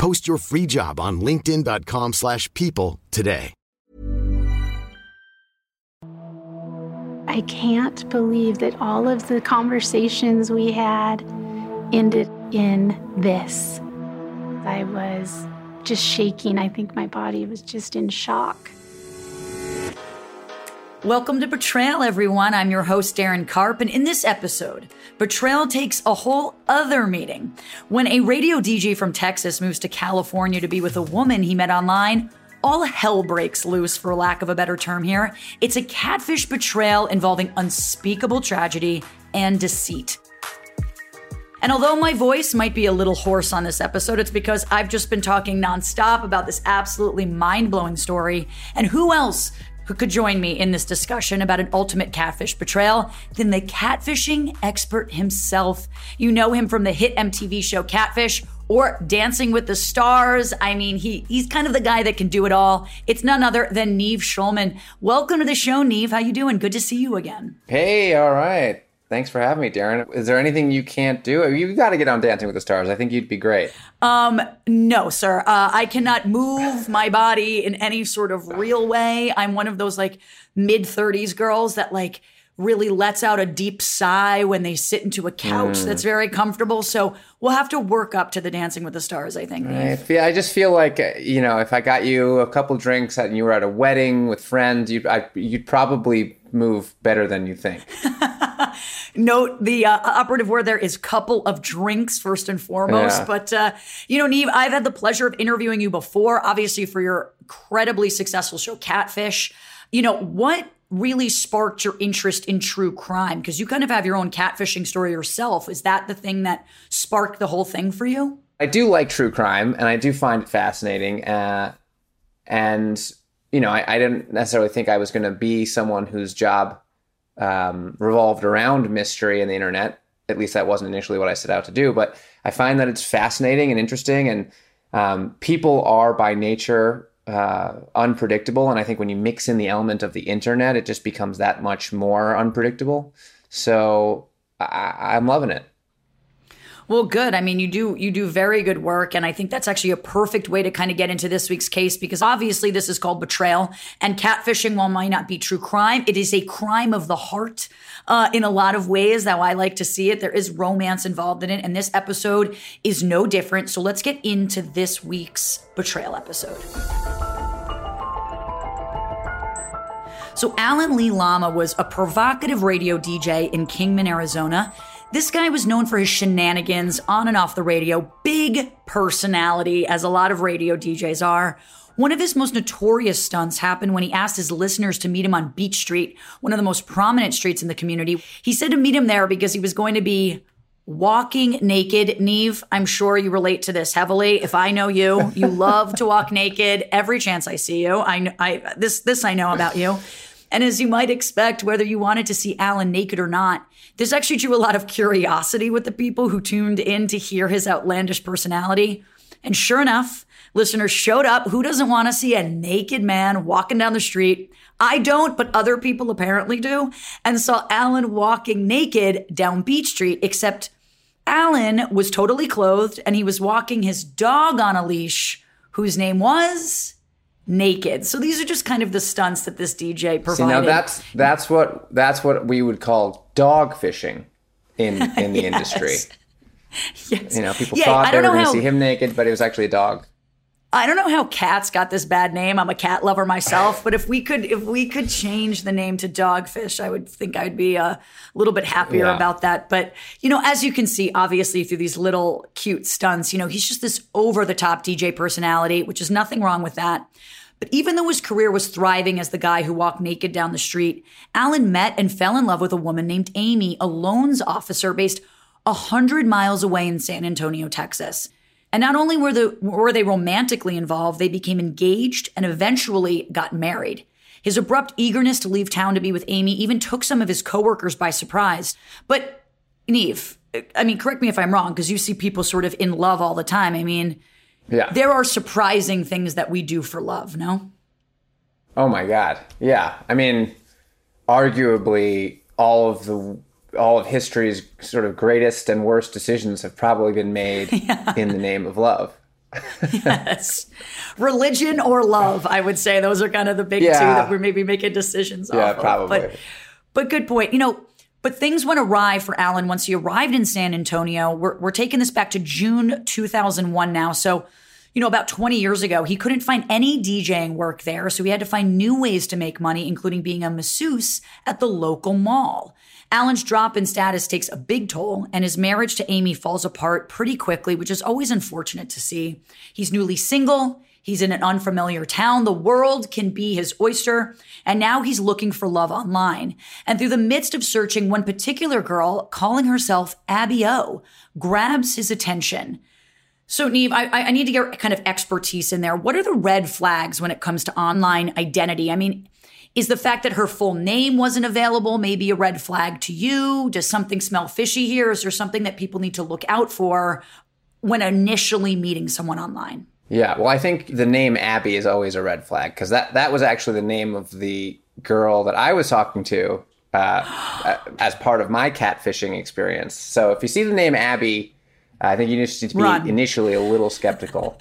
Post your free job on linkedin.com/people slash people today. I can't believe that all of the conversations we had ended in this. I was just shaking. I think my body was just in shock. Welcome to Betrayal, everyone. I'm your host, Darren Karp, and in this episode, Betrayal takes a whole other meaning. When a radio DJ from Texas moves to California to be with a woman he met online, all hell breaks loose, for lack of a better term here. It's a catfish betrayal involving unspeakable tragedy and deceit. And although my voice might be a little hoarse on this episode, it's because I've just been talking nonstop about this absolutely mind blowing story. And who else who could join me in this discussion about an ultimate catfish betrayal than the catfishing expert himself? You know him from the hit MTV show Catfish or Dancing with the Stars. I mean, he he's kind of the guy that can do it all. It's none other than Nev Schulman. Welcome to the show, Nev. How you doing? Good to see you again. Hey, all right. Thanks for having me, Darren. Is there anything you can't do? You've got to get on Dancing with the Stars. I think you'd be great. Um, no, sir. Uh, I cannot move my body in any sort of real way. I'm one of those like mid 30s girls that like really lets out a deep sigh when they sit into a couch Mm. that's very comfortable. So we'll have to work up to the Dancing with the Stars, I think. I, feel, I just feel like you know, if I got you a couple drinks and you were at a wedding with friends, you'd I, you'd probably move better than you think. Note the uh, operative word there is couple of drinks first and foremost. Yeah. But uh, you know, Nev, I've had the pleasure of interviewing you before, obviously for your incredibly successful show Catfish. You know what? Really sparked your interest in true crime because you kind of have your own catfishing story yourself. Is that the thing that sparked the whole thing for you? I do like true crime, and I do find it fascinating. Uh, and you know, I, I didn't necessarily think I was going to be someone whose job um, revolved around mystery and the internet. At least that wasn't initially what I set out to do. But I find that it's fascinating and interesting, and um, people are by nature uh, unpredictable. And I think when you mix in the element of the internet, it just becomes that much more unpredictable. So I, I'm loving it. Well, good. I mean, you do you do very good work, and I think that's actually a perfect way to kind of get into this week's case because obviously this is called betrayal and catfishing. While might not be true crime, it is a crime of the heart uh, in a lot of ways. How I like to see it, there is romance involved in it, and this episode is no different. So let's get into this week's betrayal episode. So, Alan Lee Lama was a provocative radio DJ in Kingman, Arizona. This guy was known for his shenanigans on and off the radio, big personality, as a lot of radio DJs are. One of his most notorious stunts happened when he asked his listeners to meet him on Beach Street, one of the most prominent streets in the community. He said to meet him there because he was going to be walking naked. Nev, I'm sure you relate to this heavily. If I know you, you love to walk naked every chance I see you. I, I this this I know about you. And as you might expect, whether you wanted to see Alan naked or not, this actually drew a lot of curiosity with the people who tuned in to hear his outlandish personality. And sure enough, listeners showed up. Who doesn't want to see a naked man walking down the street? I don't, but other people apparently do, and saw Alan walking naked down Beach Street, except Alan was totally clothed and he was walking his dog on a leash, whose name was naked. So these are just kind of the stunts that this DJ provided. See, now that's that's what that's what we would call dog fishing in in the Yes. industry. yes. You know, people Yeah, thought I they were going to see him naked, but it was actually a dog. I don't know how cats got this bad name. I'm a cat lover myself, but if we could if we could change the name to Dogfish, I would think I'd be uh, a little bit happier Yeah. about that. But you know, as you can see, obviously through these little cute stunts, you know, he's just this over the top DJ personality, which is nothing wrong with that. But even though his career was thriving as the guy who walked naked down the street, Alan met and fell in love with a woman named Amy, a loans officer based a hundred miles away in San Antonio, Texas. And not only were, the, were they romantically involved, they became engaged and eventually got married. His abrupt eagerness to leave town to be with Amy even took some of his coworkers by surprise. But, Nev, I mean, correct me if I'm wrong, because you see people sort of in love all the time. I mean, Yeah. there are surprising things that we do for love, no? Oh my god. Yeah. I mean, arguably all of the all of history's sort of greatest and worst decisions have probably been made in the name of love. Yes. Religion or love, I would say. Those are kind of the big two that we're maybe making decisions Yeah, off of. probably. But, but good point. You know, but things went awry for Alan once he arrived in San Antonio. We're, we're taking this back to June 2001 now. So, you know, about 20 years ago, he couldn't find any DJing work there. So he had to find new ways to make money, including being a masseuse at the local mall. Alan's drop in status takes a big toll, and his marriage to Amy falls apart pretty quickly, which is always unfortunate to see. He's newly single. He's in an unfamiliar town. The world can be his oyster. And now he's looking for love online. And through the midst of searching, one particular girl, calling herself Abby O, grabs his attention. So, Nev, I, I need to get kind of expertise in there. What are the red flags when it comes to online identity? I mean, is the fact that her full name wasn't available maybe a red flag to you? Does something smell fishy here? Is there something that people need to look out for when initially meeting someone online? Yeah, well, I think the name Abby is always a red flag because that that was actually the name of the girl that I was talking to uh, as part of my catfishing experience. So if you see the name Abby, I think you just need to be Run. initially a little skeptical.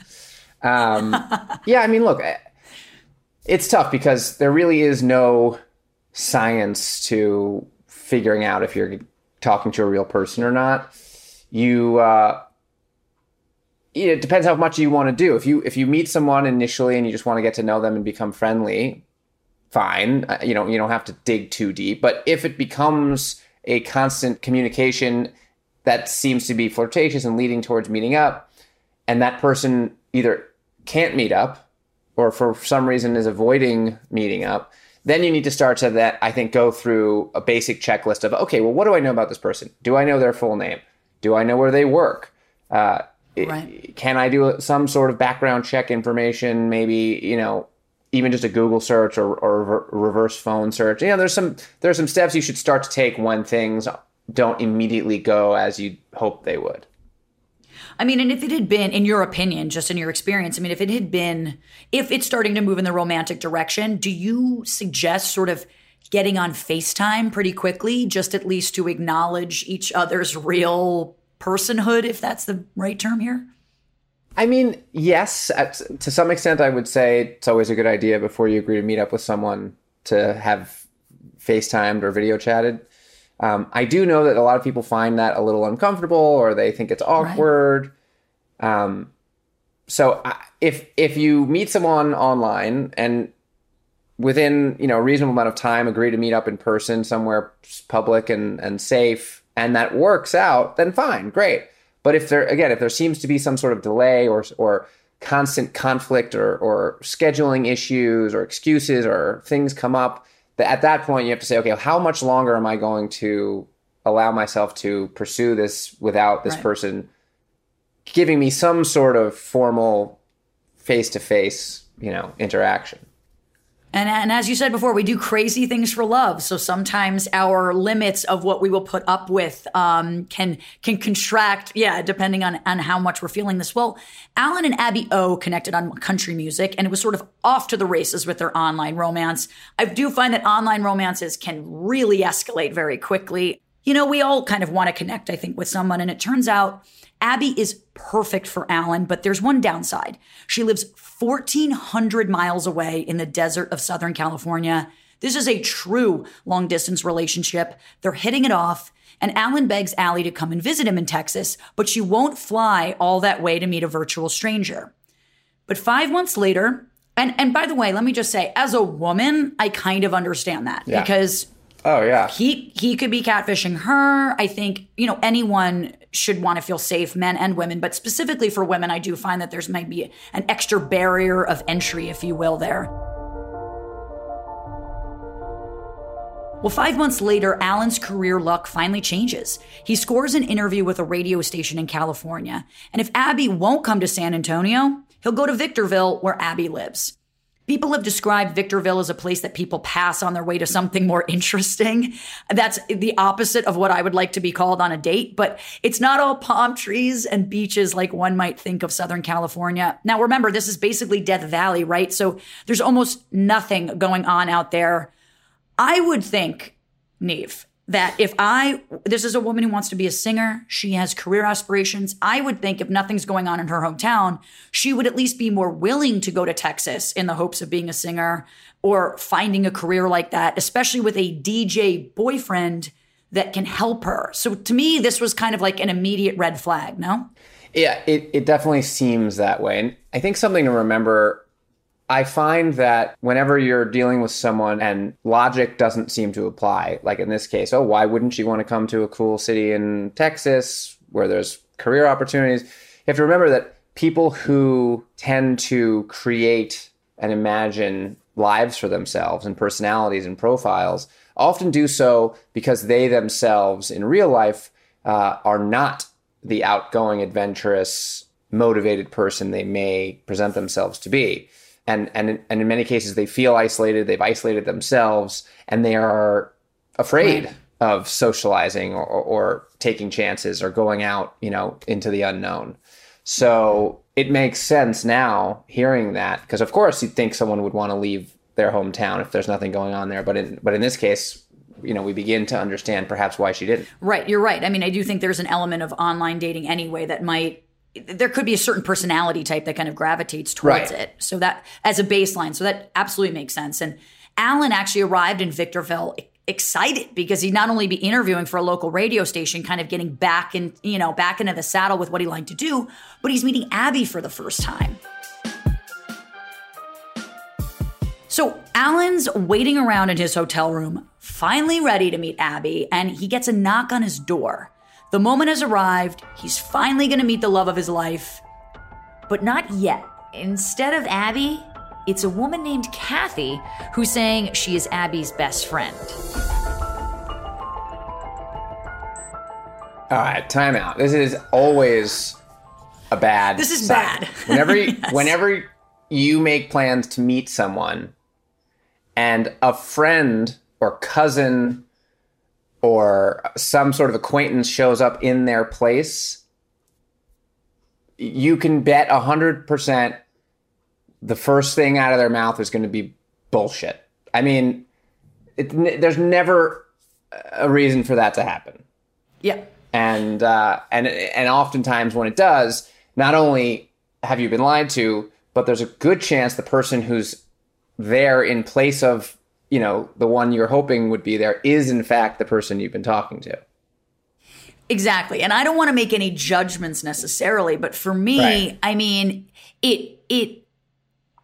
Um, yeah, I mean, look, it's tough because there really is no science to figuring out if you're talking to a real person or not. You. Uh, it depends how much you want to do. If you if you meet someone initially and you just want to get to know them and become friendly, fine. Uh, You know, you don't have to dig too deep. But if it becomes a constant communication that seems to be flirtatious and leading towards meeting up, and that person either can't meet up or for some reason is avoiding meeting up, then you need to start to that I think go through a basic checklist of okay, well, what do I know about this person? Do I know their full name? Do I know where they work? Uh, Right. Can I do some sort of background check information? Maybe you know, even just a Google search or, or reverse phone search. You know, there's some there's some steps you should start to take when things don't immediately go as you hope they would. I mean, and if it had been, in your opinion, just in your experience, I mean, if it had been, if it's starting to move in the romantic direction, do you suggest sort of getting on FaceTime pretty quickly, just at least to acknowledge each other's real personhood, if that's the right term here? I mean, yes, at, to some extent, I would say it's always a good idea before you agree to meet up with someone to have FaceTimed or video chatted. Um, I do know that a lot of people find that a little uncomfortable or they think it's awkward. Um, so I, if if you meet someone online and within you know a reasonable amount of time agree to meet up in person somewhere public and and safe and that works out then fine great but if there again if there seems to be some sort of delay or or constant conflict or or scheduling issues or excuses or things come up at that point you have to say okay how much longer am i going to allow myself to pursue this without this Right. person giving me some sort of formal face to face, you know, interaction. And, and as you said before, we do crazy things for love. So sometimes our limits of what we will put up with um, can can contract. Yeah, depending on on how much we're feeling this. Well, Alan and Abby O connected on country music, and it was sort of off to the races with their online romance. I do find that online romances can really escalate very quickly. You know, we all kind of want to connect, I think, with someone, and it turns out Abby is perfect for Alan, but there's one downside. She lives 1,400 miles away in the desert of Southern California. This is a true long distance relationship. They're hitting it off, and Alan begs Allie to come and visit him in Texas, but she won't fly all that way to meet a virtual stranger. But five months later, and, and by the way, let me just say, as a woman, I kind of understand that Yeah. because Oh yeah. he he could be catfishing her. I think you know anyone should want to feel safe, men and women, but specifically for women, I do find that there's might be an extra barrier of entry, if you will, there. Well, five months later, Alan's career luck finally changes. He scores an interview with a radio station in California. And if Abby won't come to San Antonio, he'll go to Victorville, where Abby lives. People have described Victorville as a place that people pass on their way to something more interesting. That's the opposite of what I would like to be called on a date, but it's not all palm trees and beaches like one might think of Southern California. Now, remember, this is basically Death Valley, right? So there's almost nothing going on out there. I would think, Nev, that if I, this is a woman who wants to be a singer, she has career aspirations. I would think if nothing's going on in her hometown, she would at least be more willing to go to Texas in the hopes of being a singer or finding a career like that, especially with a DJ boyfriend that can help her. So to me, this was kind of like an immediate red flag, no? Yeah, it, it definitely seems that way. And I think something to remember I find that whenever you're dealing with someone and logic doesn't seem to apply, like in this case, oh, why wouldn't she want to come to a cool city in Texas where there's career opportunities? You have to remember that people who tend to create and imagine lives for themselves and personalities and profiles often do so because they themselves in real life uh, are not the outgoing, adventurous, motivated person they may present themselves to be. And, and, and in many cases, they feel isolated, they've isolated themselves, and they are afraid Right. of socializing or, or, taking chances or going out, you know, into the unknown. So it makes sense now hearing that, because of course you'd think someone would want to leave their hometown if there's nothing going on there. But in, but in this case, you know, we begin to understand perhaps why she didn't. Right, you're right. I mean, I do think there's an element of online dating anyway that might there could be a certain personality type that kind of gravitates towards Right. it. So that as a baseline, so that absolutely makes sense. And Alan actually arrived in Victorville excited because he'd not only be interviewing for a local radio station, kind of getting back in, you know, back into the saddle with what he liked to do, but he's meeting Abby for the first time. So Alan's waiting around in his hotel room, finally ready to meet Abby, and he gets a knock on his door. The moment has arrived. He's finally going to meet the love of his life. But not yet. Instead of Abby, it's a woman named Kathy who's saying she is Abby's best friend. All right, time out. This is always a bad. This is sign. bad. Whenever, you, Yes. whenever you make plans to meet someone, and a friend or cousin or some sort of acquaintance shows up in their place, you can bet a hundred percent the first thing out of their mouth is going to be bullshit. I mean, it, there's never a reason for that to happen Yeah. and uh, and and oftentimes when it does, not only have you been lied to, but there's a good chance the person who's there in place of you know the one you're hoping would be there is in fact the person you've been talking to. Exactly. And I don't want to make any judgments necessarily, but for me, Right. I mean, it it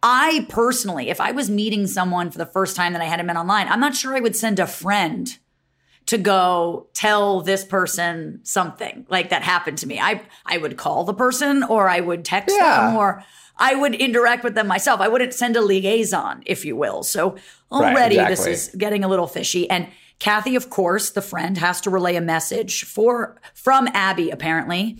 I personally, if I was meeting someone for the first time that I hadn't met online, I'm not sure I would send a friend to go tell this person something like that happened to me. I I would call the person or I would text Yeah. them or I would interact with them myself. I wouldn't send a liaison, if you will. So Right, already this is getting a little fishy. And Kathy, of course, the friend, has to relay a message for from Abby, apparently.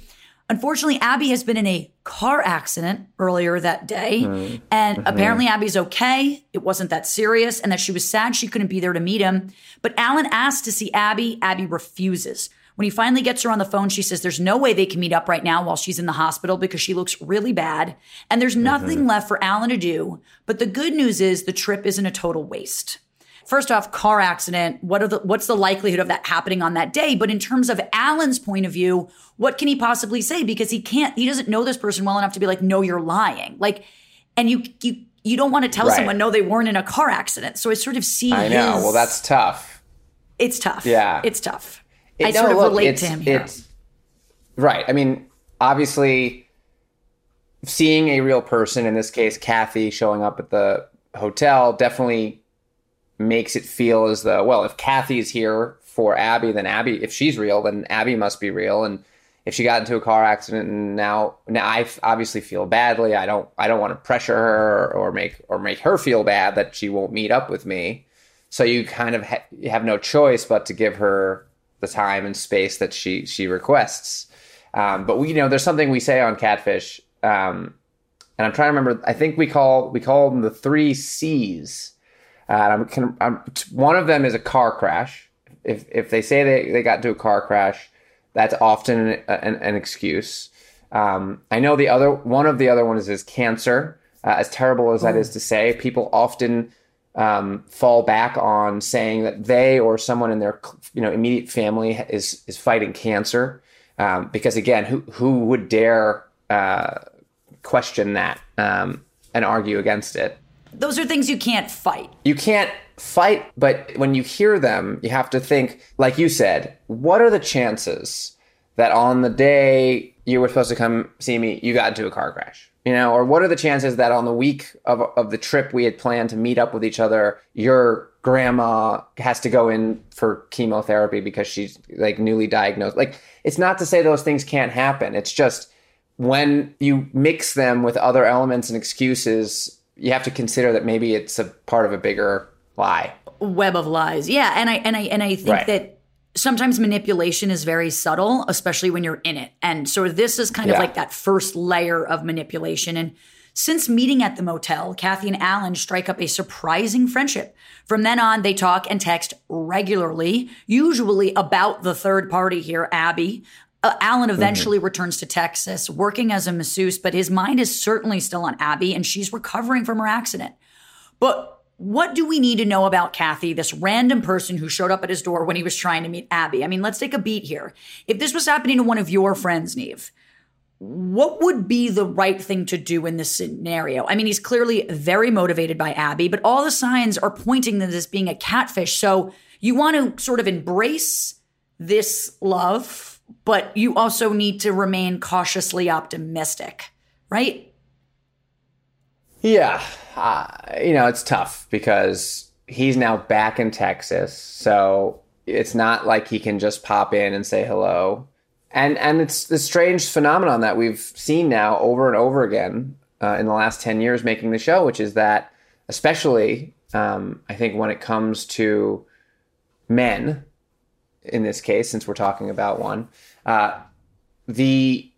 Unfortunately, Abby has been in a car accident earlier that day. Mm-hmm. And mm-hmm. apparently, Abby's okay. It wasn't that serious, and that she was sad she couldn't be there to meet him. But Alan asks to see Abby. Abby refuses. When he finally gets her on the phone, she says there's no way they can meet up right now while she's in the hospital because she looks really bad. And there's nothing mm-hmm. left for Alan to do. But the good news is the trip isn't a total waste. First off, car accident. What are the, what's the likelihood of that happening on that day? But in terms of Alan's point of view, what can he possibly say? Because he can't, he doesn't know this person well enough to be like, no, you're lying. Like, and you, you, you don't want to tell right. someone, no, they weren't in a car accident. So I sort of see. I know. Well, that's tough. It's tough. Yeah. It's tough. It, I no, sort of look, relate to him here. right. I mean, obviously, seeing a real person, in this case, Kathy, showing up at the hotel, definitely makes it feel as though, well, if Kathy's here for Abby, then Abby, if she's real, then Abby must be real. And if she got into a car accident and now, now I obviously feel badly. I don't, I don't want to pressure her or make, or make her feel bad that she won't meet up with me. So you kind of ha- have no choice but to give her the time and space that she she requests. Um, but we, you know, there's something we say on Catfish, um, and I'm trying to remember. I think we call we call them the three C's. Uh, I'm, can, I'm, one of them is a car crash. If if they say they, they got into a car crash, that's often an, an, an excuse. Um, I know the other one of the other ones is cancer. Uh, as terrible as that is to say, people often um, fall back on saying that they or someone in their you know immediate family is is fighting cancer. Um, because again who who would dare uh, question that um, and argue against it? Those are things you can't fight. You can't fight but when you hear them you have to think like you said what are the chances that on the day you were supposed to come see me you got into a car crash you know or what are the chances that on the week of, of the trip we had planned to meet up with each other your grandma has to go in for chemotherapy because she's like newly diagnosed? Like it's not to say those things can't happen. It's just when you mix them with other elements and excuses you have to consider that maybe it's a part of a bigger lie. Web of lies. Yeah and i and i and i think right. that sometimes manipulation is very subtle, especially when you're in it. And so this is kind yeah. of like that first layer of manipulation. And since meeting at the motel, Kathy and Alan strike up a surprising friendship. From then on, they talk and text regularly, usually about the third party here, Abby. Uh, Alan eventually mm-hmm. returns to Texas, working as a masseuse, but his mind is certainly still on Abby, and she's recovering from her accident. But what do we need to know about Kathy, this random person who showed up at his door when he was trying to meet Abby? I mean, let's take a beat here. If this was happening to one of your friends, Nev, what would be the right thing to do in this scenario? I mean, he's clearly very motivated by Abby, but all the signs are pointing to this being a catfish. So you want to sort of embrace this love, but you also need to remain cautiously optimistic, right? Yeah. Uh, you know, it's tough because he's now back in Texas. So it's not like he can just pop in and say hello. And and it's the strange phenomenon that we've seen now over and over again uh, in the last 10 years making the show, which is that, especially, um, I think when it comes to men, in this case, since we're talking about one, uh, the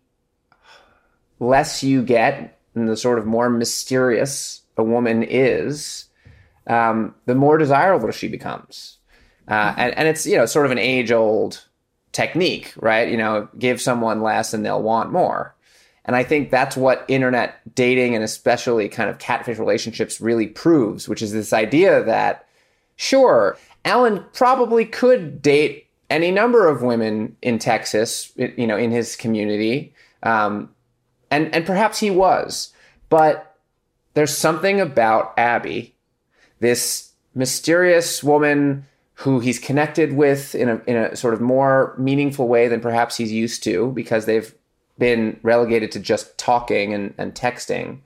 less you get and the sort of more mysterious a woman is, um, the more desirable she becomes. Uh, and, and it's, you know, sort of an age old technique, right? You know, give someone less and they'll want more. And I think that's what internet dating and especially kind of catfish relationships really proves, which is this idea that, sure, Alan probably could date any number of women in Texas, you know, in his community. Um, and and perhaps he was, but there's something about Abby, this mysterious woman who he's connected with in a in a sort of more meaningful way than perhaps he's used to because they've been relegated to just talking and, and texting.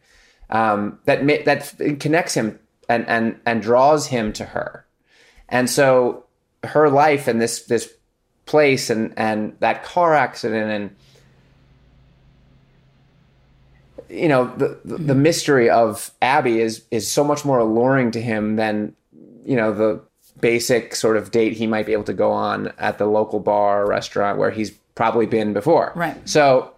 Um, that that connects him and and and draws him to her, and so her life and this this place and and that car accident and you know the, the, the mystery of Abby is is so much more alluring to him than you know the basic sort of date he might be able to go on at the local bar or restaurant where he's probably been before. Right. So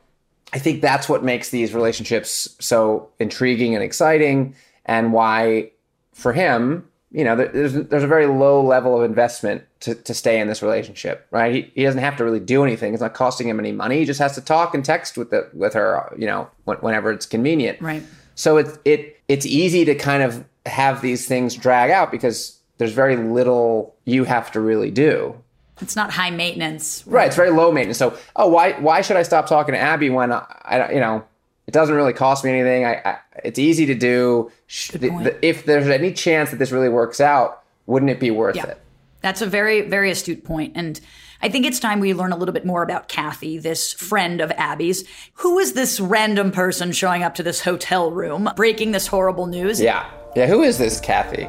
I think that's what makes these relationships so intriguing and exciting, and why for him, you know, there's there's a very low level of investment to, to stay in this relationship, right? He, he doesn't have to really do anything. It's not costing him any money. He just has to talk and text with the with her, you know, whenever it's convenient. Right. So it's it it's easy to kind of have these things drag out because there's very little you have to really do. It's not high maintenance. Right. It's very low maintenance. So, oh, why why should I stop talking to Abby when I, I you know it doesn't really cost me anything. I, I it's easy to do. The, the, if there's any chance that this really works out, wouldn't it be worth yeah. it? That's a very very astute point. point, and I think it's time we learn a little bit more about Kathy, this friend of Abby's. Who is this random person showing up to this hotel room, breaking this horrible news? Yeah, yeah. Who is this Kathy?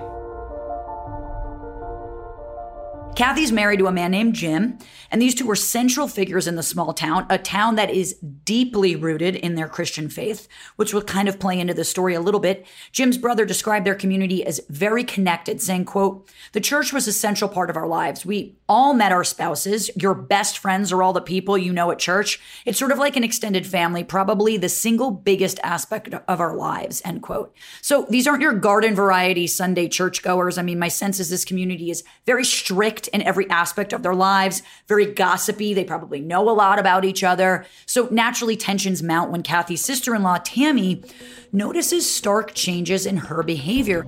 Kathy's married to a man named Jim, and these two were central figures in the small town, a town that is deeply rooted in their Christian faith, which will kind of play into the story a little bit. Jim's brother described their community as very connected, saying, quote, the church was a central part of our lives. We all met our spouses. Your best friends are all the people you know at church. It's sort of like an extended family, probably the single biggest aspect of our lives, end quote. So these aren't your garden variety Sunday churchgoers. I mean, my sense is this community is very strict in every aspect of their lives, very gossipy. They probably know a lot about each other. So naturally, tensions mount when Kathy's sister in law, Tammy, notices stark changes in her behavior.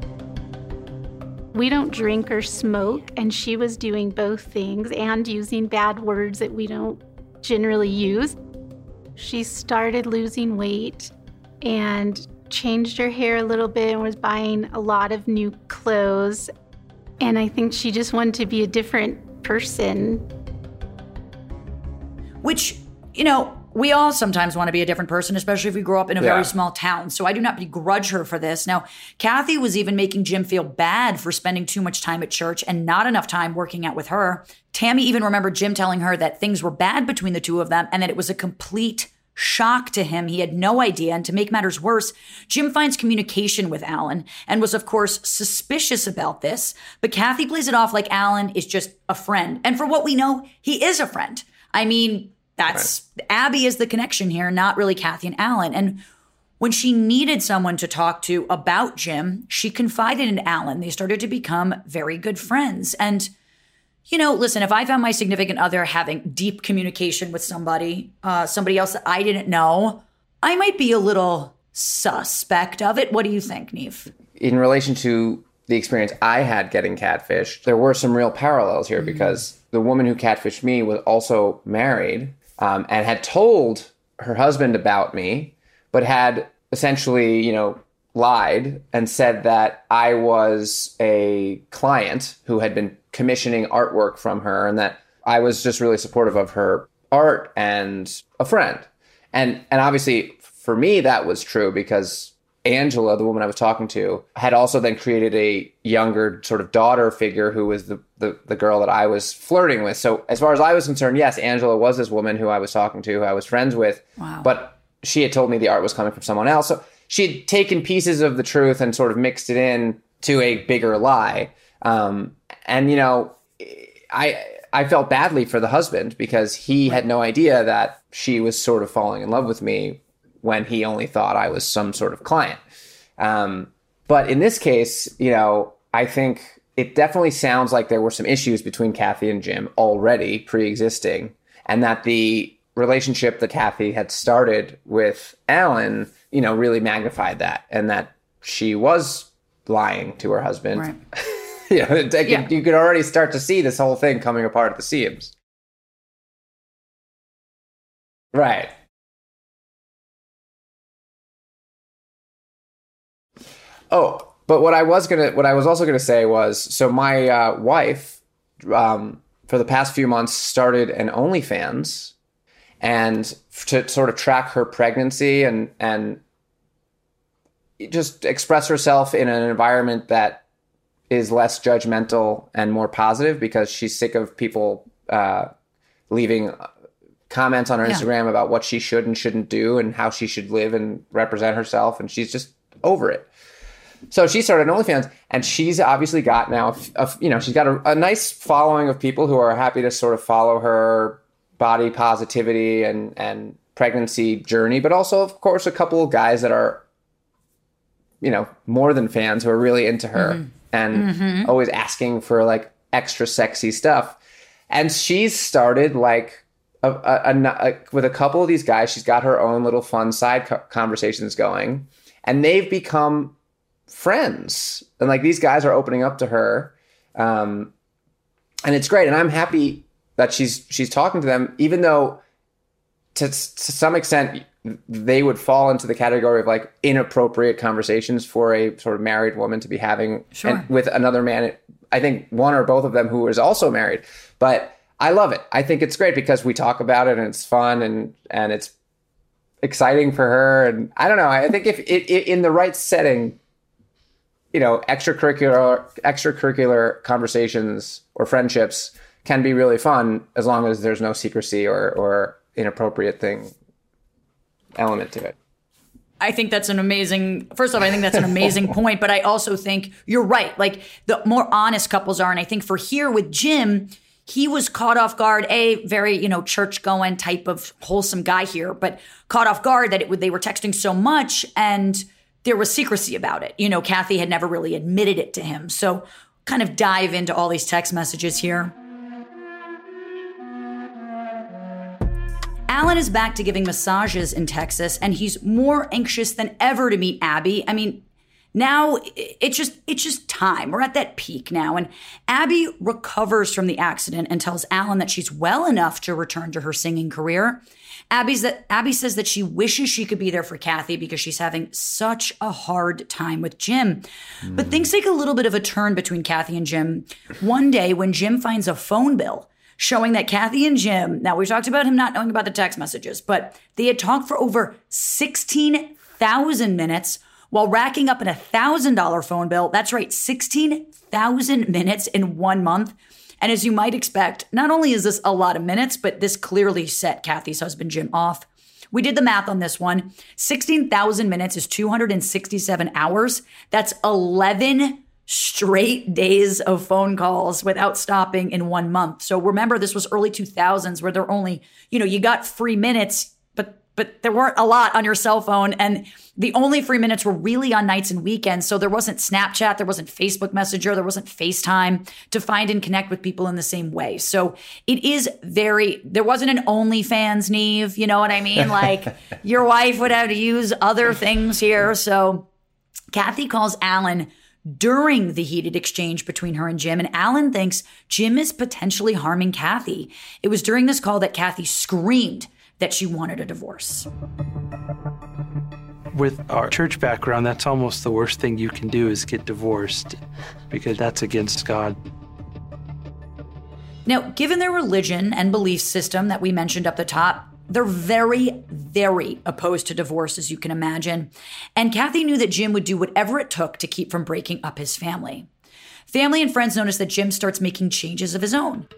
We don't drink or smoke, and she was doing both things and using bad words that we don't generally use. She started losing weight and changed her hair a little bit and was buying a lot of new clothes. And I think she just wanted to be a different person. Which, you know, we all sometimes want to be a different person, especially if we grow up in a Yeah. very small town. So I do not begrudge her for this. Now, Kathy was even making Jim feel bad for spending too much time at church and not enough time working out with her. Tammy even remembered Jim telling her that things were bad between the two of them and that it was a complete shock to him. He had no idea. And to make matters worse, Jim finds communication with Alan and was, of course, suspicious about this. But Kathy plays it off like Alan is just a friend. And for what we know, he is a friend. I mean, that's Abby is the connection here, not really Kathy and Alan. And when she needed someone to talk to about Jim, she confided in Alan. They started to become very good friends. And you know, listen, if I found my significant other having deep communication with somebody, uh, somebody else that I didn't know, I might be a little suspect of it. What do you think, Nev? in relation to the experience I had getting catfished, there were some real parallels here because the woman who catfished me was also married um, and had told her husband about me, but had essentially, you know, lied and said that I was a client who had been commissioning artwork from her and that I was just really supportive of her art and a friend. And and obviously for me that was true because Angela, the woman I was talking to, had also then created a younger sort of daughter figure who was the, the, the girl that I was flirting with. So as far as I was concerned, yes, Angela was this woman who I was talking to, who I was friends with. Wow. But she had told me the art was coming from someone else. So she had taken pieces of the truth and sort of mixed it in to a bigger lie. Um, and you know, I I felt badly for the husband because he had no idea that she was sort of falling in love with me when he only thought I was some sort of client. Um, but in this case, you know, I think it definitely sounds like there were some issues between Kathy and Jim already pre-existing, and that the relationship that Kathy had started with Alan, you know, really magnified that, and that she was lying to her husband. Right. you know, it- Yeah. you could already start to see this whole thing coming apart at the seams. Right. Oh, but what I was gonna, what I was also gonna say was, so my uh, wife, um, for the past few months, started an OnlyFans, and to sort of track her pregnancy and and just express herself in an environment that is less judgmental and more positive because she's sick of people uh, leaving comments on her Yeah. Instagram about what she should and shouldn't do and how she should live and represent herself, and she's just over it. so she started OnlyFans, and she's obviously got now, a, a- you know, she's got a, a nice following of people who are happy to sort of follow her body positivity and and pregnancy journey, but also, of course, a couple of guys that are, you know, more than fans who are really into her and always asking for like extra sexy stuff. And she's started like a, a, a, a- with a couple of these guys. She's got her own little fun side co- conversations going, and they've become friends. And like these guys are opening up to her, um, and it's great. And I'm happy that she's she's talking to them, even though to, to some extent they would fall into the category of like inappropriate conversations for a sort of married woman to be having Sure. and with another man. I think one or both of them who is also married. But i love it. I think it's great because we talk about it and it's fun and and it's exciting for her. And i don't know. I think if it, it in the right setting you know extracurricular extracurricular conversations or friendships can be really fun as long as there's no secrecy or or inappropriate thing element to it I think that's an amazing. First off, I think that's an amazing point, but I also think you're right. Like the more honest couples are, and I think for here with Jim, he was caught off guard. A very you know church going type of wholesome guy here, but caught off guard that it would they were texting so much and there was secrecy about it. You know, Kathy had never really admitted it to him. So kind of dive into all these text messages here. Alan is back to giving massages in Texas, and he's more anxious than ever to meet Abby. I mean, now it's just it's just time. We're at that peak now, and Abby recovers from the accident and tells Alan that she's well enough to return to her singing career. Abby's that Abby says that she wishes she could be there for Kathy because she's having such a hard time with Jim. But hmm. things take a little bit of a turn between Kathy and Jim. One day when Jim finds a phone bill showing that Kathy and Jim, now we talked about him not knowing about the text messages, but they had talked for over 16,000 minutes while racking up an $1,000 phone bill. That's right, 16,000 minutes in one month. And as you might expect, not only is this a lot of minutes, but this clearly set Kathy's husband Jim off. We did the math on this one. 16,000 minutes is 267 hours. That's 11 straight days of phone calls without stopping in one month. So remember, this was early 2000s where there only, you know, you got free minutes, but but there weren't a lot on your cell phone, and the only free minutes were really on nights and weekends. So there wasn't Snapchat, there wasn't Facebook Messenger, there wasn't FaceTime to find and connect with people in the same way. So it is very. There wasn't an OnlyFans, Nev. You know what I mean? Like your wife would have to use other things here. So Kathy calls Alan during the heated exchange between her and Jim, and Alan thinks Jim is potentially harming Kathy. It was during this call that Kathy screamed that she wanted a divorce. With our church background, that's almost the worst thing you can do is get divorced because that's against God. Now, given their religion and belief system that we mentioned up the top, they're very, very opposed to divorce, as you can imagine. And Kathy knew that Jim would do whatever it took to keep from breaking up his family. Family and friends notice that Jim starts making changes of his own.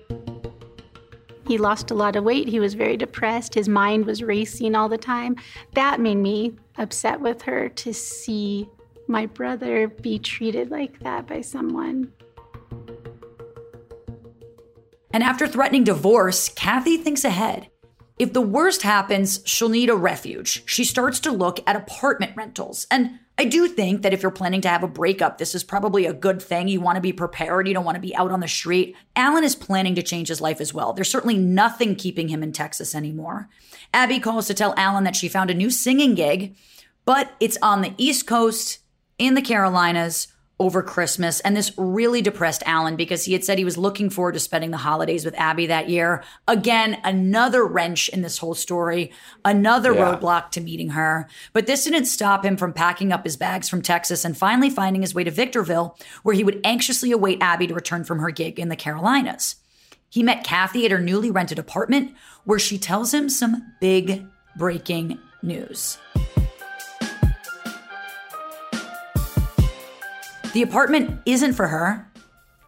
He lost a lot of weight. He was very depressed. His mind was racing all the time. That made me upset with her to see my brother be treated like that by someone. And after threatening divorce, Kathy thinks ahead. If the worst happens, she'll need a refuge. She starts to look at apartment rentals. And I do think that if you're planning to have a breakup, this is probably a good thing. You want to be prepared. You don't want to be out on the street. Alan is planning to change his life as well. There's certainly nothing keeping him in Texas anymore. Abby calls to tell Alan that she found a new singing gig, but it's on the East Coast in the Carolinas over Christmas. And this really depressed Alan because he had said he was looking forward to spending the holidays with Abby that year. Again, another wrench in this whole story, another Yeah. roadblock to meeting her. But this didn't stop him from packing up his bags from Texas and finally finding his way to Victorville, where he would anxiously await Abby to return from her gig in the Carolinas. He met Kathy at her newly rented apartment, where she tells him some big breaking news. The apartment isn't for her,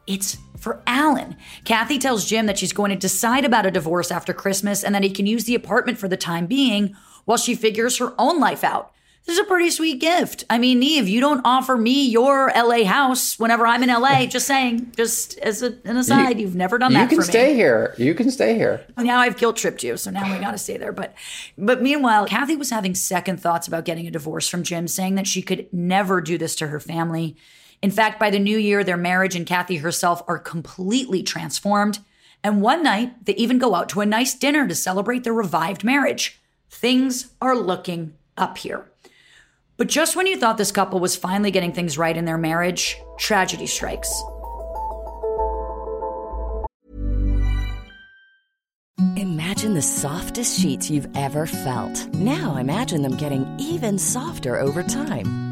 it's for Alan. Kathy tells Jim that she's going to decide about a divorce after Christmas and that he can use the apartment for the time being while she figures her own life out. This is a pretty sweet gift. I mean, Nev, you don't offer me your LA house whenever I'm in LA. just saying, just as a, an aside, you, have never done that. You can stay here. You can stay here. Now I've guilt tripped you, so now we got to stay there. But, but meanwhile, Kathy was having second thoughts about getting a divorce from Jim, saying that she could never do this to her family. In fact, by the new year, their marriage and Kathy herself are completely transformed. And one night, they even go out to a nice dinner to celebrate their revived marriage. Things are looking up here. But just when you thought this couple was finally getting things right in their marriage, tragedy strikes. Imagine the softest sheets you've ever felt. Now imagine them getting even softer over time.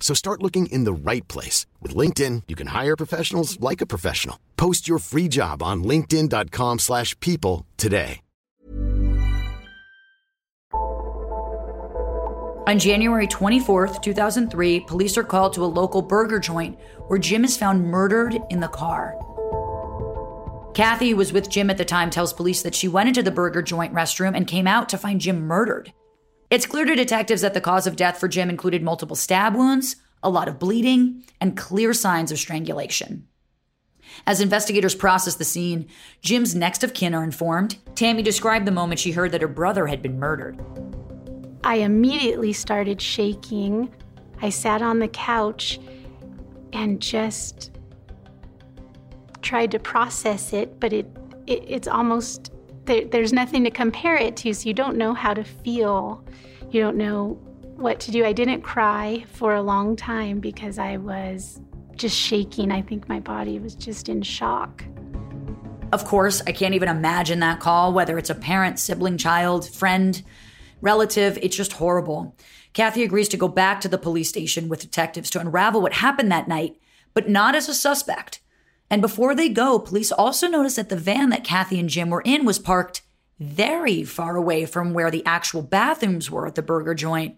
So start looking in the right place. With LinkedIn, you can hire professionals like a professional. Post your free job on linkedin.com slash people today. On January 24th, 2003, police are called to a local burger joint where Jim is found murdered in the car. Kathy, who was with Jim at the time, tells police that she went into the burger joint restroom and came out to find Jim murdered. It's clear to detectives that the cause of death for Jim included multiple stab wounds, a lot of bleeding, and clear signs of strangulation. As investigators process the scene, Jim's next of kin are informed. Tammy described the moment she heard that her brother had been murdered. I immediately started shaking. I sat on the couch and just tried to process it, but it, it it's almost there, there's nothing to compare it to, so you don't know how to feel. You don't know what to do. I didn't cry for a long time because I was just shaking. I think my body was just in shock. Of course, I can't even imagine that call, whether it's a parent, sibling, child, friend, relative. It's just horrible. Kathy agrees to go back to the police station with detectives to unravel what happened that night, but not as a suspect. And before they go, police also notice that the van that Kathy and Jim were in was parked very far away from where the actual bathrooms were at the burger joint,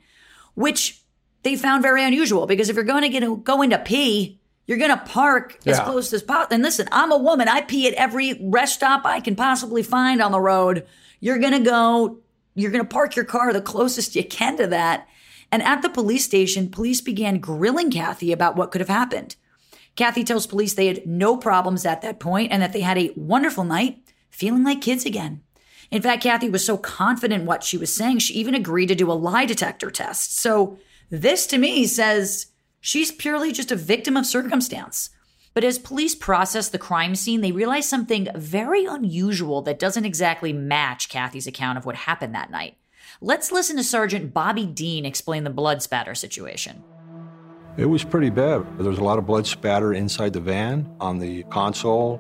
which they found very unusual because if you're going to get go into pee, you're going to park yeah. as close as possible. And listen, I'm a woman. I pee at every rest stop I can possibly find on the road. You're going to go, you're going to park your car the closest you can to that. And at the police station, police began grilling Kathy about what could have happened. Kathy tells police they had no problems at that point and that they had a wonderful night, feeling like kids again. In fact, Kathy was so confident what she was saying, she even agreed to do a lie detector test. So, this to me says she's purely just a victim of circumstance. But as police process the crime scene, they realize something very unusual that doesn't exactly match Kathy's account of what happened that night. Let's listen to Sergeant Bobby Dean explain the blood spatter situation. It was pretty bad. There was a lot of blood spatter inside the van, on the console,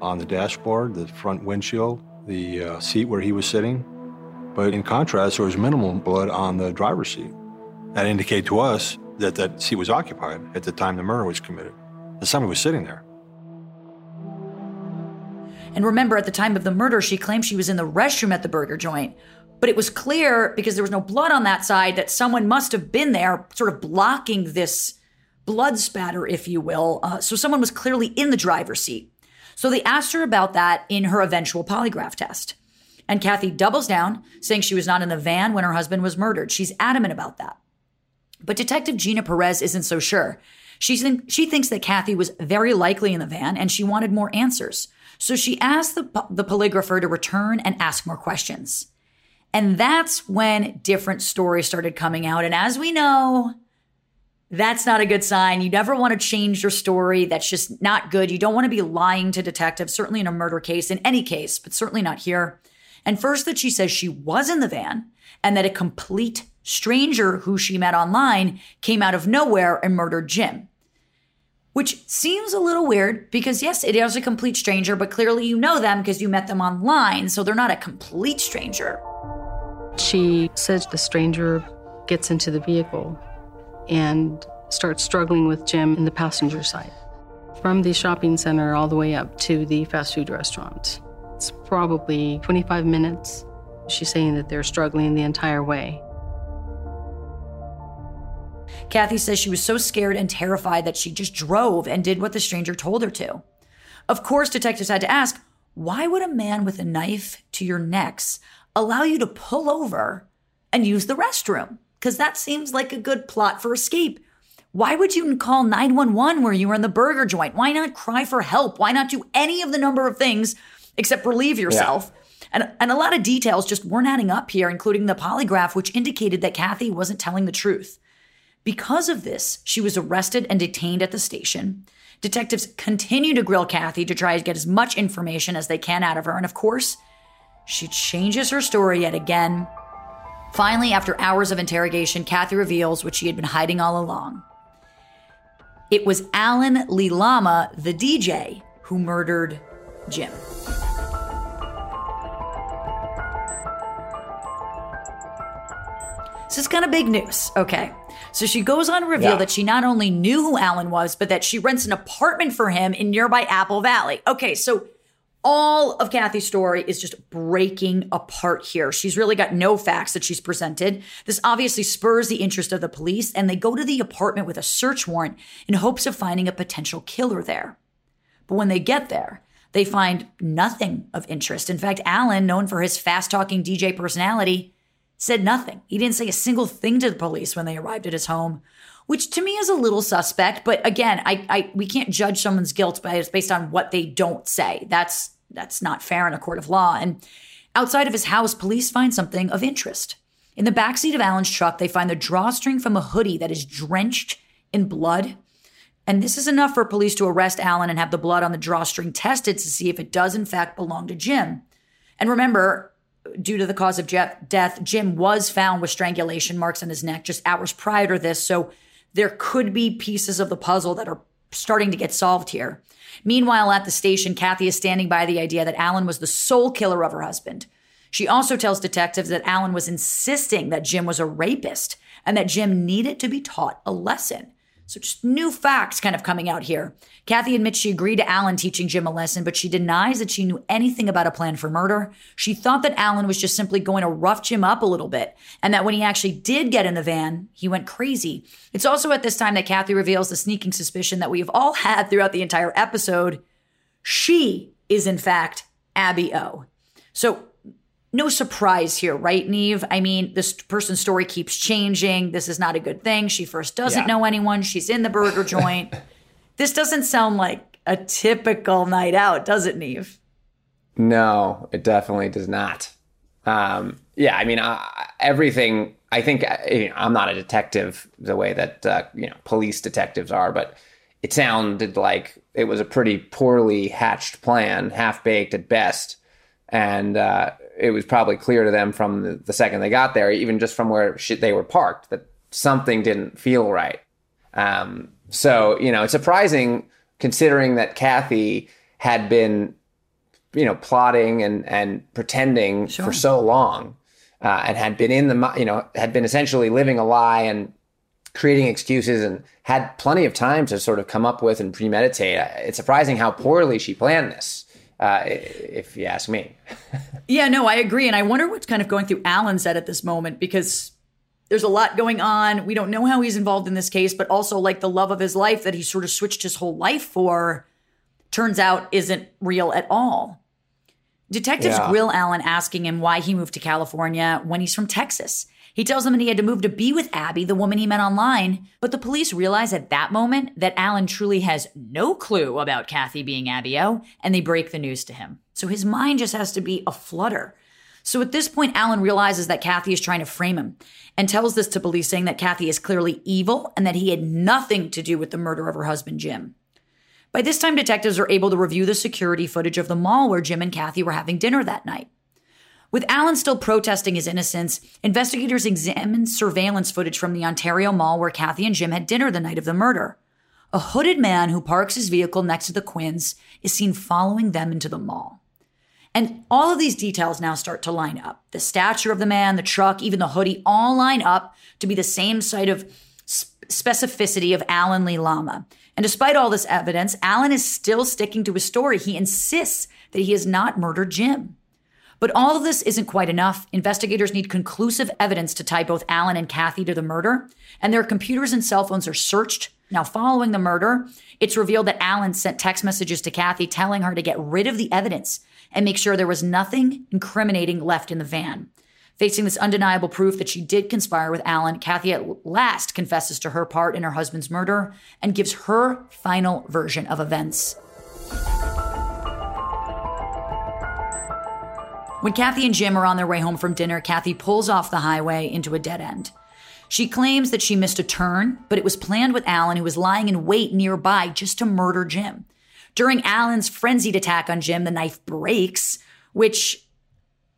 on the dashboard, the front windshield, the uh, seat where he was sitting. But in contrast, there was minimal blood on the driver's seat. That indicated to us that that seat was occupied at the time the murder was committed. That somebody was sitting there. And remember, at the time of the murder, she claimed she was in the restroom at the burger joint. But it was clear, because there was no blood on that side, that someone must have been there, sort of blocking this blood spatter, if you will. Uh, so someone was clearly in the driver's seat. So they asked her about that in her eventual polygraph test. And Kathy doubles down, saying she was not in the van when her husband was murdered. She's adamant about that. But Detective Gina Perez isn't so sure. She, she thinks that Kathy was very likely in the van and she wanted more answers. So she asked the, the polygrapher to return and ask more questions. And that's when different stories started coming out. And as we know, that's not a good sign. You never want to change your story. That's just not good. You don't want to be lying to detectives, certainly in a murder case, in any case, but certainly not here. And first, that she says she was in the van and that a complete stranger who she met online came out of nowhere and murdered Jim which seems a little weird because, yes, it is a complete stranger, but clearly you know them because you met them online, so they're not a complete stranger. She says the stranger gets into the vehicle and starts struggling with Jim in the passenger side. From the shopping center all the way up to the fast food restaurant. It's probably 25 minutes. She's saying that they're struggling the entire way. Kathy says she was so scared and terrified that she just drove and did what the stranger told her to. Of course, detectives had to ask, why would a man with a knife to your necks allow you to pull over and use the restroom? Because that seems like a good plot for escape. Why would you call 911 where you were in the burger joint? Why not cry for help? Why not do any of the number of things except relieve yourself? Yeah. And, and a lot of details just weren't adding up here, including the polygraph, which indicated that Kathy wasn't telling the truth. Because of this, she was arrested and detained at the station. Detectives continue to grill Kathy to try to get as much information as they can out of her. And of course, she changes her story yet again. Finally, after hours of interrogation, Kathy reveals what she had been hiding all along. It was Alan Lee Lama, the DJ, who murdered Jim. This is kind of big news. Okay. So she goes on to reveal yeah. that she not only knew who Alan was, but that she rents an apartment for him in nearby Apple Valley. Okay, so all of Kathy's story is just breaking apart here. She's really got no facts that she's presented. This obviously spurs the interest of the police, and they go to the apartment with a search warrant in hopes of finding a potential killer there. But when they get there, they find nothing of interest. In fact, Alan, known for his fast talking DJ personality, said nothing. He didn't say a single thing to the police when they arrived at his home, which to me is a little suspect. But again, I, I we can't judge someone's guilt based on what they don't say. That's that's not fair in a court of law. And outside of his house, police find something of interest. In the backseat of Alan's truck, they find the drawstring from a hoodie that is drenched in blood. And this is enough for police to arrest Alan and have the blood on the drawstring tested to see if it does, in fact, belong to Jim. And remember, due to the cause of death, Jim was found with strangulation marks on his neck just hours prior to this. So there could be pieces of the puzzle that are starting to get solved here. Meanwhile, at the station, Kathy is standing by the idea that Alan was the sole killer of her husband. She also tells detectives that Alan was insisting that Jim was a rapist and that Jim needed to be taught a lesson. So just new facts kind of coming out here. Kathy admits she agreed to Alan teaching Jim a lesson, but she denies that she knew anything about a plan for murder. She thought that Alan was just simply going to rough Jim up a little bit, and that when he actually did get in the van, he went crazy. It's also at this time that Kathy reveals the sneaking suspicion that we have all had throughout the entire episode. She is, in fact, Abby O. So no surprise here, right, Nev? I mean, this person's story keeps changing. This is not a good thing. She first doesn't yeah. know anyone. She's in the burger joint. this doesn't sound like a typical night out, does it, Nev? No, it definitely does not. Um, yeah, I mean, uh, everything. I think uh, you know, I'm not a detective the way that uh, you know police detectives are, but it sounded like it was a pretty poorly hatched plan, half baked at best, and uh, it was probably clear to them from the, the second they got there, even just from where they were parked, that something didn't feel right. Um, so, you know, it's surprising considering that Kathy had been, you know, plotting and, and pretending sure. for so long. uh, and had been in the you know had been essentially living a lie and creating excuses and had plenty of time to sort of come up with and premeditate. It's surprising how poorly she planned this. Uh, if you ask me. yeah, no, I agree. And I wonder what's kind of going through Alan's head at this moment because there's a lot going on. We don't know how he's involved in this case, but also like the love of his life that he sort of switched his whole life for turns out isn't real at all. Detectives yeah. grill Alan asking him why he moved to California when he's from Texas. He tells them that he had to move to be with Abby, the woman he met online, but the police realize at that moment that Alan truly has no clue about Kathy being Abby O, and they break the news to him. So his mind just has to be a flutter. So at this point, Alan realizes that Kathy is trying to frame him and tells this to police, saying that Kathy is clearly evil and that he had nothing to do with the murder of her husband, Jim. By this time, detectives are able to review the security footage of the mall where Jim and Kathy were having dinner that night. With Alan still protesting his innocence, investigators examined surveillance footage from the Ontario Mall where Kathy and Jim had dinner the night of the murder. A hooded man who parks his vehicle next to the Quins is seen following them into the mall. And all of these details now start to line up. The stature of the man, the truck, even the hoodie all line up to be the same site of specificity of Alan Lee Lama. And despite all this evidence, Alan is still sticking to his story. He insists that he has not murdered Jim. But all of this isn't quite enough. Investigators need conclusive evidence to tie both Alan and Kathy to the murder, and their computers and cell phones are searched. Now, following the murder, it's revealed that Alan sent text messages to Kathy telling her to get rid of the evidence and make sure there was nothing incriminating left in the van. Facing this undeniable proof that she did conspire with Alan, Kathy at last confesses to her part in her husband's murder and gives her final version of events. When Kathy and Jim are on their way home from dinner, Kathy pulls off the highway into a dead end. She claims that she missed a turn, but it was planned with Alan, who was lying in wait nearby just to murder Jim. During Alan's frenzied attack on Jim, the knife breaks, which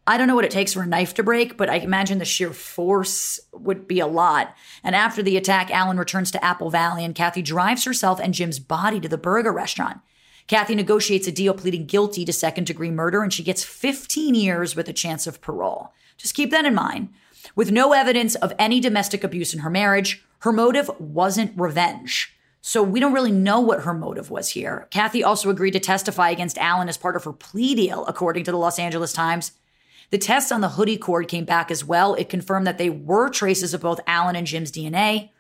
I don't know what it takes for a knife to break, but I imagine the sheer force would be a lot. And after the attack, Alan returns to Apple Valley and Kathy drives herself and Jim's body to the burger restaurant. Kathy negotiates a deal pleading guilty to second degree murder and she gets 15 years with a chance of parole. Just keep that in mind. With no evidence of any domestic abuse in her marriage, her motive wasn't revenge. So we don't really know what her motive was here. Kathy also agreed to testify against Alan as part of her plea deal, according to the Los Angeles Times. The tests on the hoodie cord came back as well. It confirmed that they were traces of both Alan and Jim's DNA.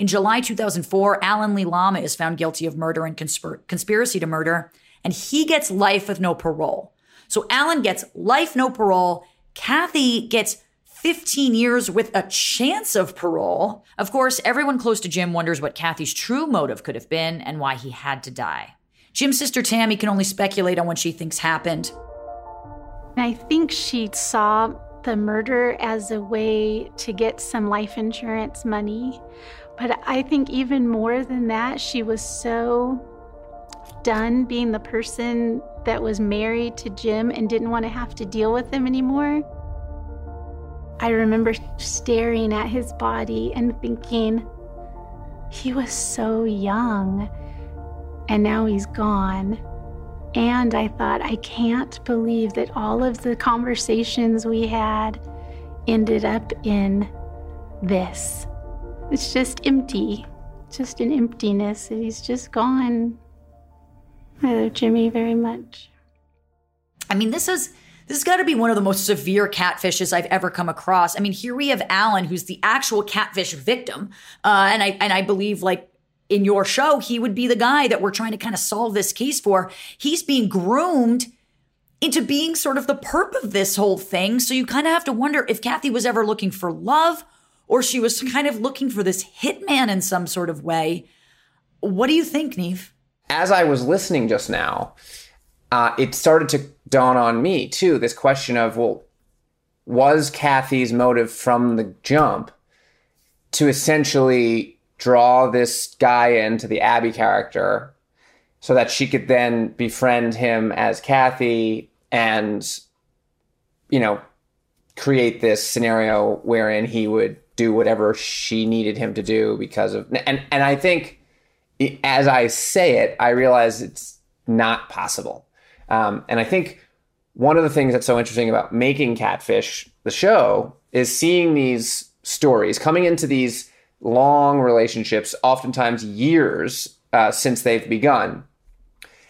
In July 2004, Alan Lee Lama is found guilty of murder and conspir- conspiracy to murder, and he gets life with no parole. So Alan gets life, no parole. Kathy gets 15 years with a chance of parole. Of course, everyone close to Jim wonders what Kathy's true motive could have been and why he had to die. Jim's sister Tammy can only speculate on what she thinks happened. I think she saw the murder as a way to get some life insurance money. But I think even more than that, she was so done being the person that was married to Jim and didn't want to have to deal with him anymore. I remember staring at his body and thinking, he was so young and now he's gone. And I thought, I can't believe that all of the conversations we had ended up in this. It's just empty, just an emptiness. He's just gone. I love Jimmy very much. I mean, this is this has got to be one of the most severe catfishes I've ever come across. I mean, here we have Alan, who's the actual catfish victim, uh, and I and I believe like in your show, he would be the guy that we're trying to kind of solve this case for. He's being groomed into being sort of the perp of this whole thing. So you kind of have to wonder if Kathy was ever looking for love or she was kind of looking for this hitman in some sort of way. What do you think, Nev? As I was listening just now, uh, it started to dawn on me too this question of, well, was Kathy's motive from the jump to essentially draw this guy into the Abby character so that she could then befriend him as Kathy and, you know, create this scenario wherein he would do whatever she needed him to do because of and and I think as I say it, I realize it's not possible. Um, and I think one of the things that's so interesting about making Catfish the show is seeing these stories coming into these long relationships, oftentimes years uh, since they've begun,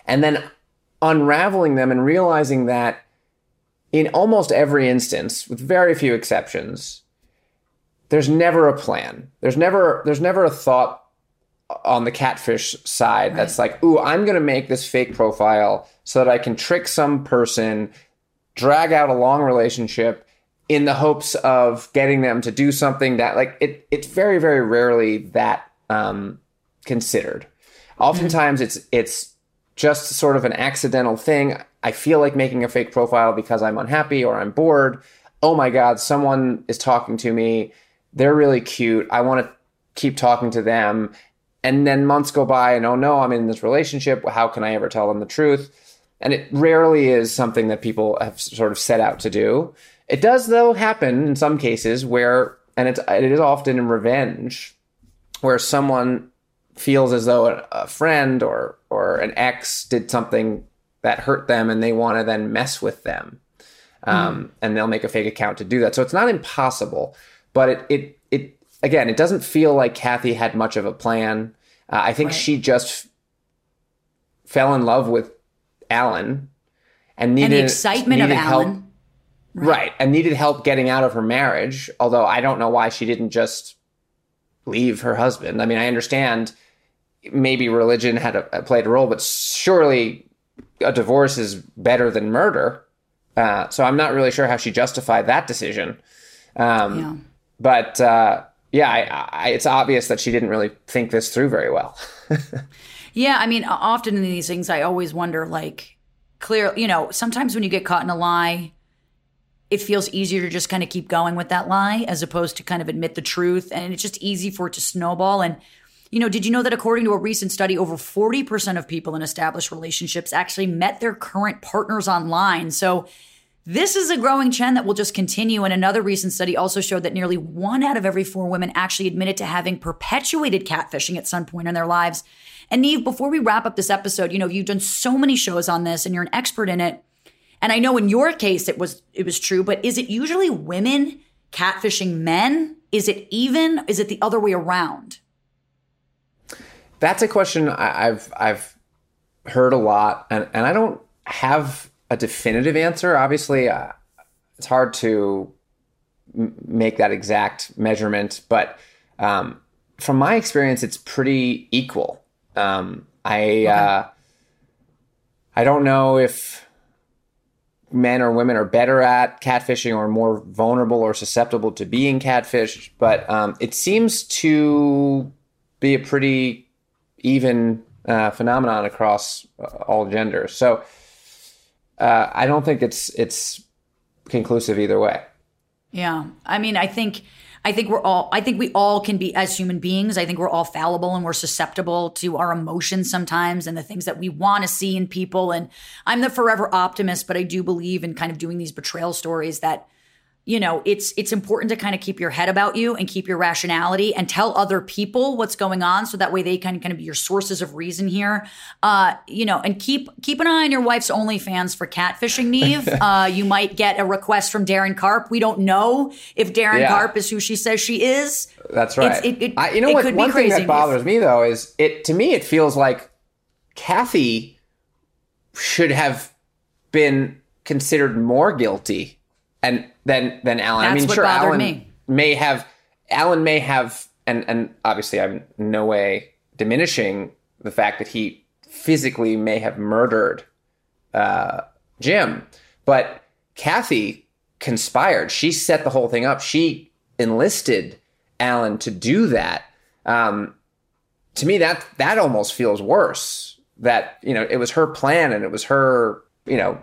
and then unraveling them and realizing that in almost every instance, with very few exceptions, there's never a plan. There's never there's never a thought on the catfish side right. that's like, ooh, I'm gonna make this fake profile so that I can trick some person, drag out a long relationship in the hopes of getting them to do something that like it it's very, very rarely that um, considered. Oftentimes mm-hmm. it's it's just sort of an accidental thing. I feel like making a fake profile because I'm unhappy or I'm bored. Oh my God, someone is talking to me. They're really cute. I want to keep talking to them. And then months go by and oh no, I'm in this relationship. How can I ever tell them the truth? And it rarely is something that people have sort of set out to do. It does, though, happen in some cases where, and it's, it is often in revenge, where someone feels as though a, friend or or an ex did something that hurt them and they want to then mess with them um, mm. and they'll make a fake account to do that so it's not impossible but it it it again it doesn't feel like kathy had much of a plan uh, i think right. she just fell in love with alan and needed and the excitement needed of help, alan right. right and needed help getting out of her marriage although i don't know why she didn't just leave her husband i mean i understand maybe religion had a, played a role, but surely a divorce is better than murder. Uh, so I'm not really sure how she justified that decision. Um, yeah. But uh, yeah, I, I, it's obvious that she didn't really think this through very well. yeah, I mean, often in these things, I always wonder, like, clear, you know, sometimes when you get caught in a lie, it feels easier to just kind of keep going with that lie as opposed to kind of admit the truth. And it's just easy for it to snowball. And you know, did you know that according to a recent study, over 40% of people in established relationships actually met their current partners online? So this is a growing trend that will just continue. And another recent study also showed that nearly one out of every four women actually admitted to having perpetuated catfishing at some point in their lives. And Nev, before we wrap up this episode, you know, you've done so many shows on this and you're an expert in it. And I know in your case it was it was true, but is it usually women catfishing men? Is it even? Is it the other way around? That's a question I've I've heard a lot, and and I don't have a definitive answer. Obviously, uh, it's hard to m- make that exact measurement, but um, from my experience, it's pretty equal. Um, I okay. uh, I don't know if men or women are better at catfishing or more vulnerable or susceptible to being catfished, but um, it seems to be a pretty even uh, phenomenon across uh, all genders. So uh, I don't think it's it's conclusive either way. Yeah, I mean, I think I think we're all I think we all can be as human beings. I think we're all fallible and we're susceptible to our emotions sometimes and the things that we want to see in people. And I'm the forever optimist, but I do believe in kind of doing these betrayal stories that you know it's it's important to kind of keep your head about you and keep your rationality and tell other people what's going on so that way they can kind of be your sources of reason here. Uh you know and keep keep an eye on your wife's onlyfans for catfishing Nev uh you might get a request from darren karp. We don't know if darren yeah. karp is who she says she is. That's right. it, it, I, you know what? one thing that bothers me though is it to me it feels like kathy should have been considered more guilty and then then Alan. That's I mean, what sure, Alan me. may have Alan may have, and and obviously, I'm no way diminishing the fact that he physically may have murdered uh, Jim, but Kathy conspired. She set the whole thing up. She enlisted Alan to do that. Um, to me, that that almost feels worse. That you know, it was her plan and it was her, you know,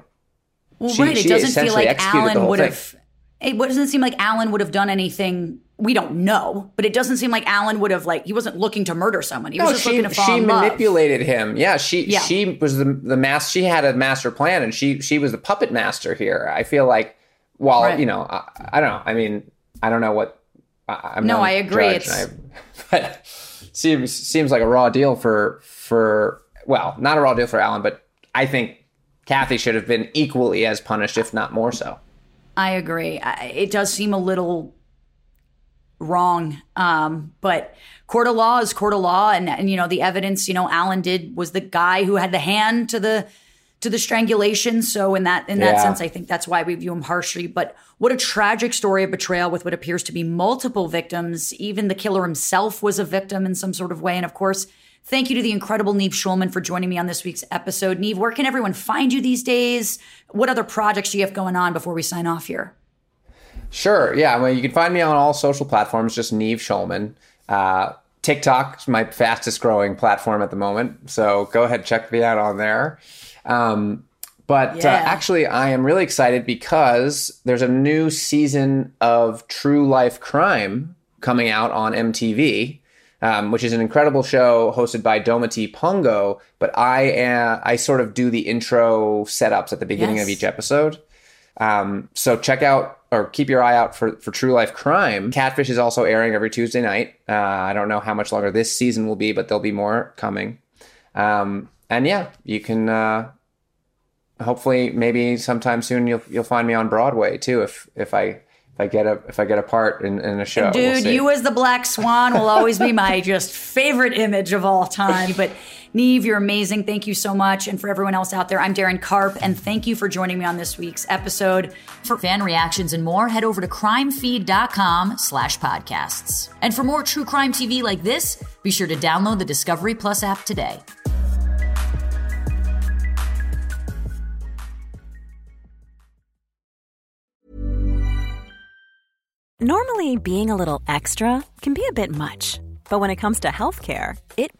well, she, right. It doesn't feel like Alan would have. It doesn't seem like Alan would have done anything. We don't know, but it doesn't seem like Alan would have like he wasn't looking to murder someone. He was just she, looking to fall She in manipulated love. him. Yeah, she yeah. she was the the master. She had a master plan, and she she was the puppet master here. I feel like, while right. you know, I, I, don't know. I mean, I don't know what. I, am no, I agree. It's I, but seems seems like a raw deal for for well, not a raw deal for Alan, but I think Kathy should have been equally as punished, if not more so. I agree. It does seem a little wrong. Um, but court of law is court of law, and and you know the evidence. You know, Alan did was the guy who had the hand to the to the strangulation. So in that in that Yeah. sense, I think that's why we view him harshly. But what a tragic story of betrayal with what appears to be multiple victims. Even the killer himself was a victim in some sort of way. And of course. Thank you to the incredible Nev Schulman for joining me on this week's episode. Nev, where can everyone find you these days? What other projects do you have going on before we sign off here? Sure. Yeah. Well, you can find me on all social platforms, just Nev Schulman. Uh, TikTok is my fastest growing platform at the moment. So go ahead, check me out on there. Um, but Yeah. uh, actually, I am really excited because there's a new season of True Life Crime coming out on MTV. Um, which is an incredible show hosted by Dometi Pongo, but I uh, I sort of do the intro setups at the beginning of each episode. Um, so check out or keep your eye out for, for True Life Crime. Catfish is also airing every Tuesday night. Uh, I don't know how much longer this season will be, but there'll be more coming. Um, and yeah, you can uh, hopefully maybe sometime soon you'll you'll find me on Broadway too if if I if I get a if I get a part in, in a show. We'll Dude, you as the Black Swan will always be my just favorite image of all time. But Nev, you're amazing. Thank you so much. And for everyone else out there, I'm Darren Karp, and thank you for joining me on this week's episode. For fan reactions and more, head over to crimefeed.com slash podcasts. And for more true crime TV like this, be sure to download the Discovery Plus app today. Normally, being a little extra can be a bit much, but when it comes to healthcare, it